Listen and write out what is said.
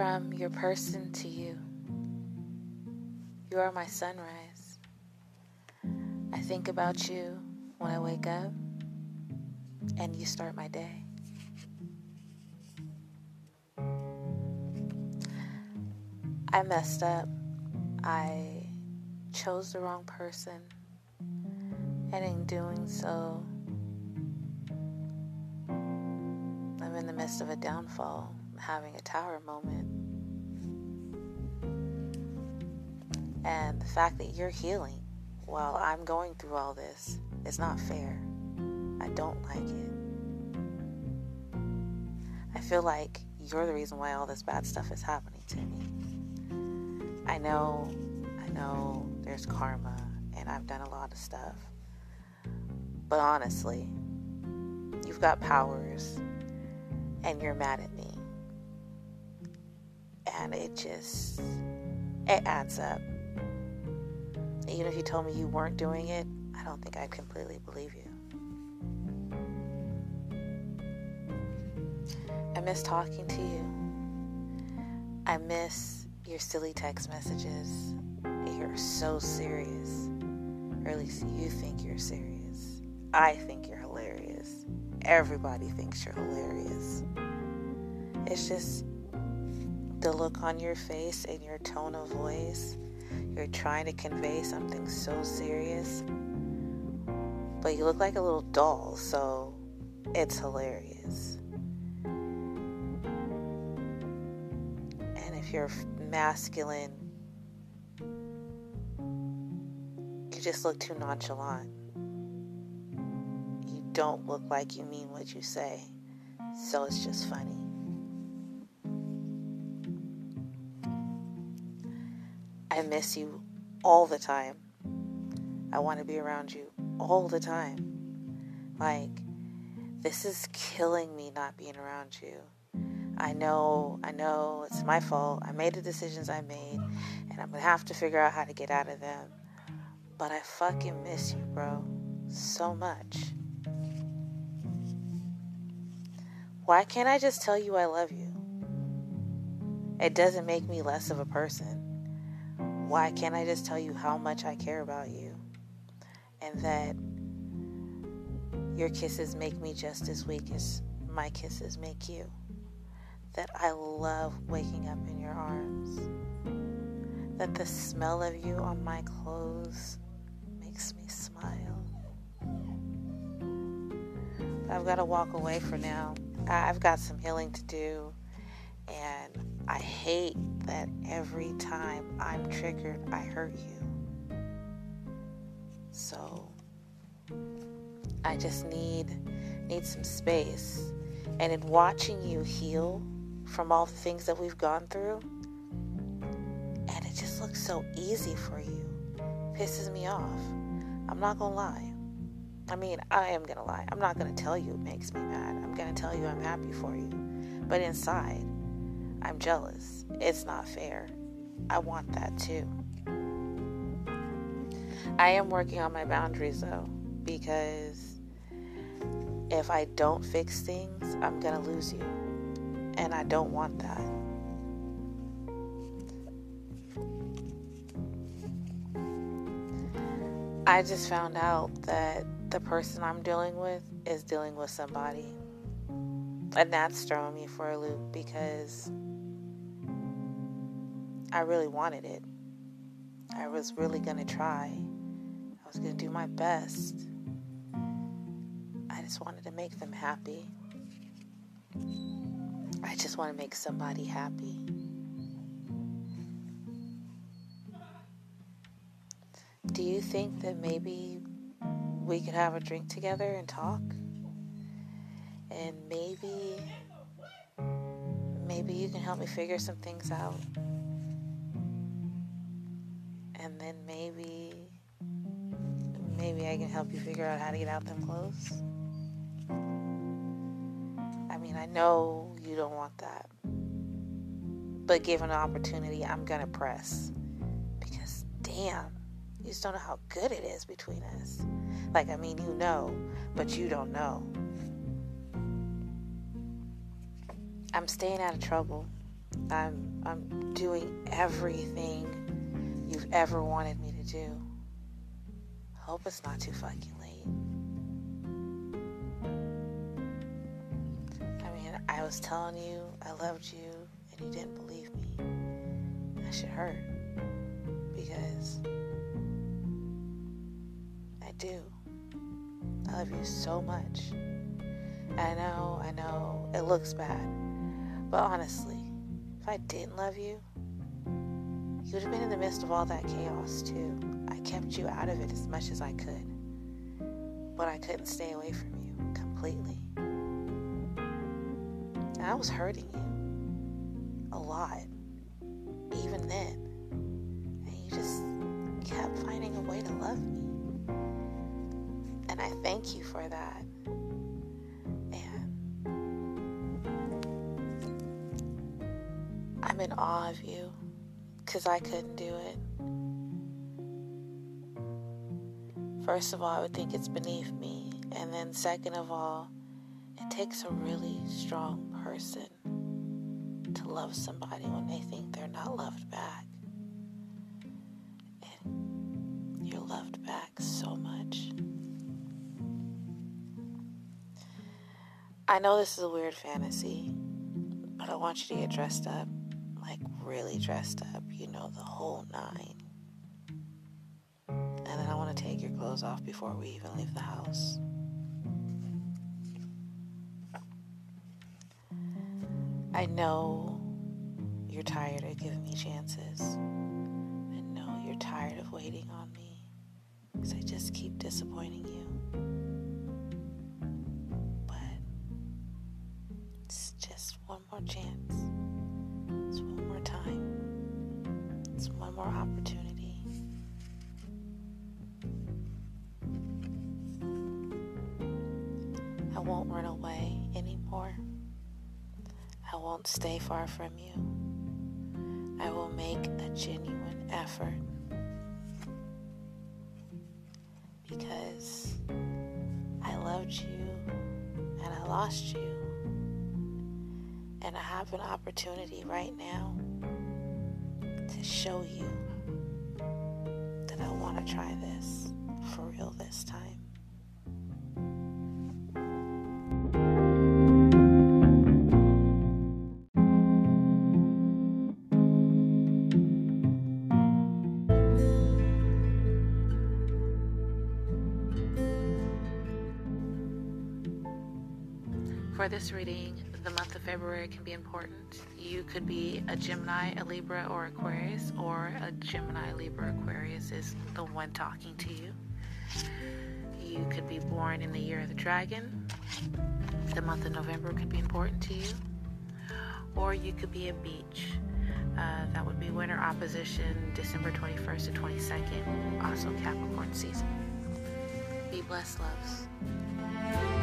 from your person to you. You are my sunrise. I think about you when I wake up, and you start my day. I messed up. I chose the wrong person. And in doing so, I'm in the midst of a downfall, having a tower moment. And the fact that you're healing while I'm going through all this is not fair. I don't like it. I feel like you're the reason why all this bad stuff is happening to me. I know, I know there's karma and I've done a lot of stuff. But honestly, you've got powers and you're mad at me. And it just, it adds up. Even if you told me you weren't doing it, I don't think I'd completely believe you. I miss talking to you. I miss your silly text messages. You're so serious. Or at least you think you're serious. I think you're hilarious. Everybody thinks you're hilarious. It's just the look on your face and your tone of voice. You're trying to convey something so serious, but you look like a little doll, so it's hilarious. And if you're masculine. You just look too nonchalant. You don't look like you mean what you say, so it's just funny. I miss you all the time. I want to be around you all the time. Like, this is killing me not being around you. I know, I know it's my fault. I made the decisions I made, and I'm gonna have to figure out how to get out of them. But I fucking miss you, bro. So much. Why can't I just tell you I love you? It doesn't make me less of a person. Why mm-hmm. can't I just tell you how much I care about you? And that your kisses make me just as weak as my kisses make you that I love waking up in your arms, that the smell of you on my clothes makes me smile. But I've got to walk away for now. I've got some healing to do, and I hate that every time I'm triggered, I hurt you. So I just need need some space. And in watching you heal, from all the things that we've gone through. And it just looks so easy for you. Pisses me off. I'm not to lie. I mean, I am to lie. I'm not to tell you it makes me mad. I'm to tell you I'm happy for you. But inside, I'm jealous. It's not fair. I want that too. I am working on my boundaries though, because if I don't fix things, I'm going to lose you. And I don't want that. I just found out that the person I'm dealing with is dealing with somebody. And that's throwing me for a loop because I really wanted it. I was really going to try. I was going to do my best. I just wanted to make them happy. I just want to make somebody happy. Do you think that maybe we could have a drink together and talk? And maybe, maybe you can help me figure some things out. And then maybe, maybe I can help you figure out how to get out them clothes. I mean, I know you don't want that. But given an opportunity, I'm going to press. Because, damn, you just don't know how good it is between us. Like, I mean, you know, but you don't know. I'm staying out of trouble. I'm I'm doing everything you've ever wanted me to do. Hope it's not too fucking late. I mean, I was telling you I loved you and you didn't believe me. That should hurt because I do. I love you so much. I know, I know, it looks bad. But honestly, if I didn't love you, you would have been in the midst of all that chaos too. I kept you out of it as much as I could. But I couldn't stay away from you completely. And I was hurting you a lot, even then. And you just kept finding a way to love me. And I thank you for that. And I'm in awe of you because I couldn't do it. First of all, I would think it's beneath me. And then, second of all, it takes a really strong person to love somebody when they think they're not loved back. And you're loved back so much. I know this is a weird fantasy, but I want you to get dressed up really dressed up, you know, the whole nine. And then I want to take your clothes off before we even leave the house. I know you're tired of giving me chances. I know you're tired of waiting on me because I just keep disappointing you. But it's just one more chance. I won't run away anymore. I won't stay far from you. I will make a genuine effort because I loved you and I lost you. And I have an opportunity right now to show you that I want to try this for real this time. This reading, the month of February can be important. You could be a Gemini, a Libra, or Aquarius, or a Gemini, Libra, Aquarius is the one talking to you. You could be born in the year of the dragon. The month of November could be important to you. Or you could be a beach. Uh, that would be winter opposition, December 21st to 22nd, also Capricorn season. Be blessed, loves.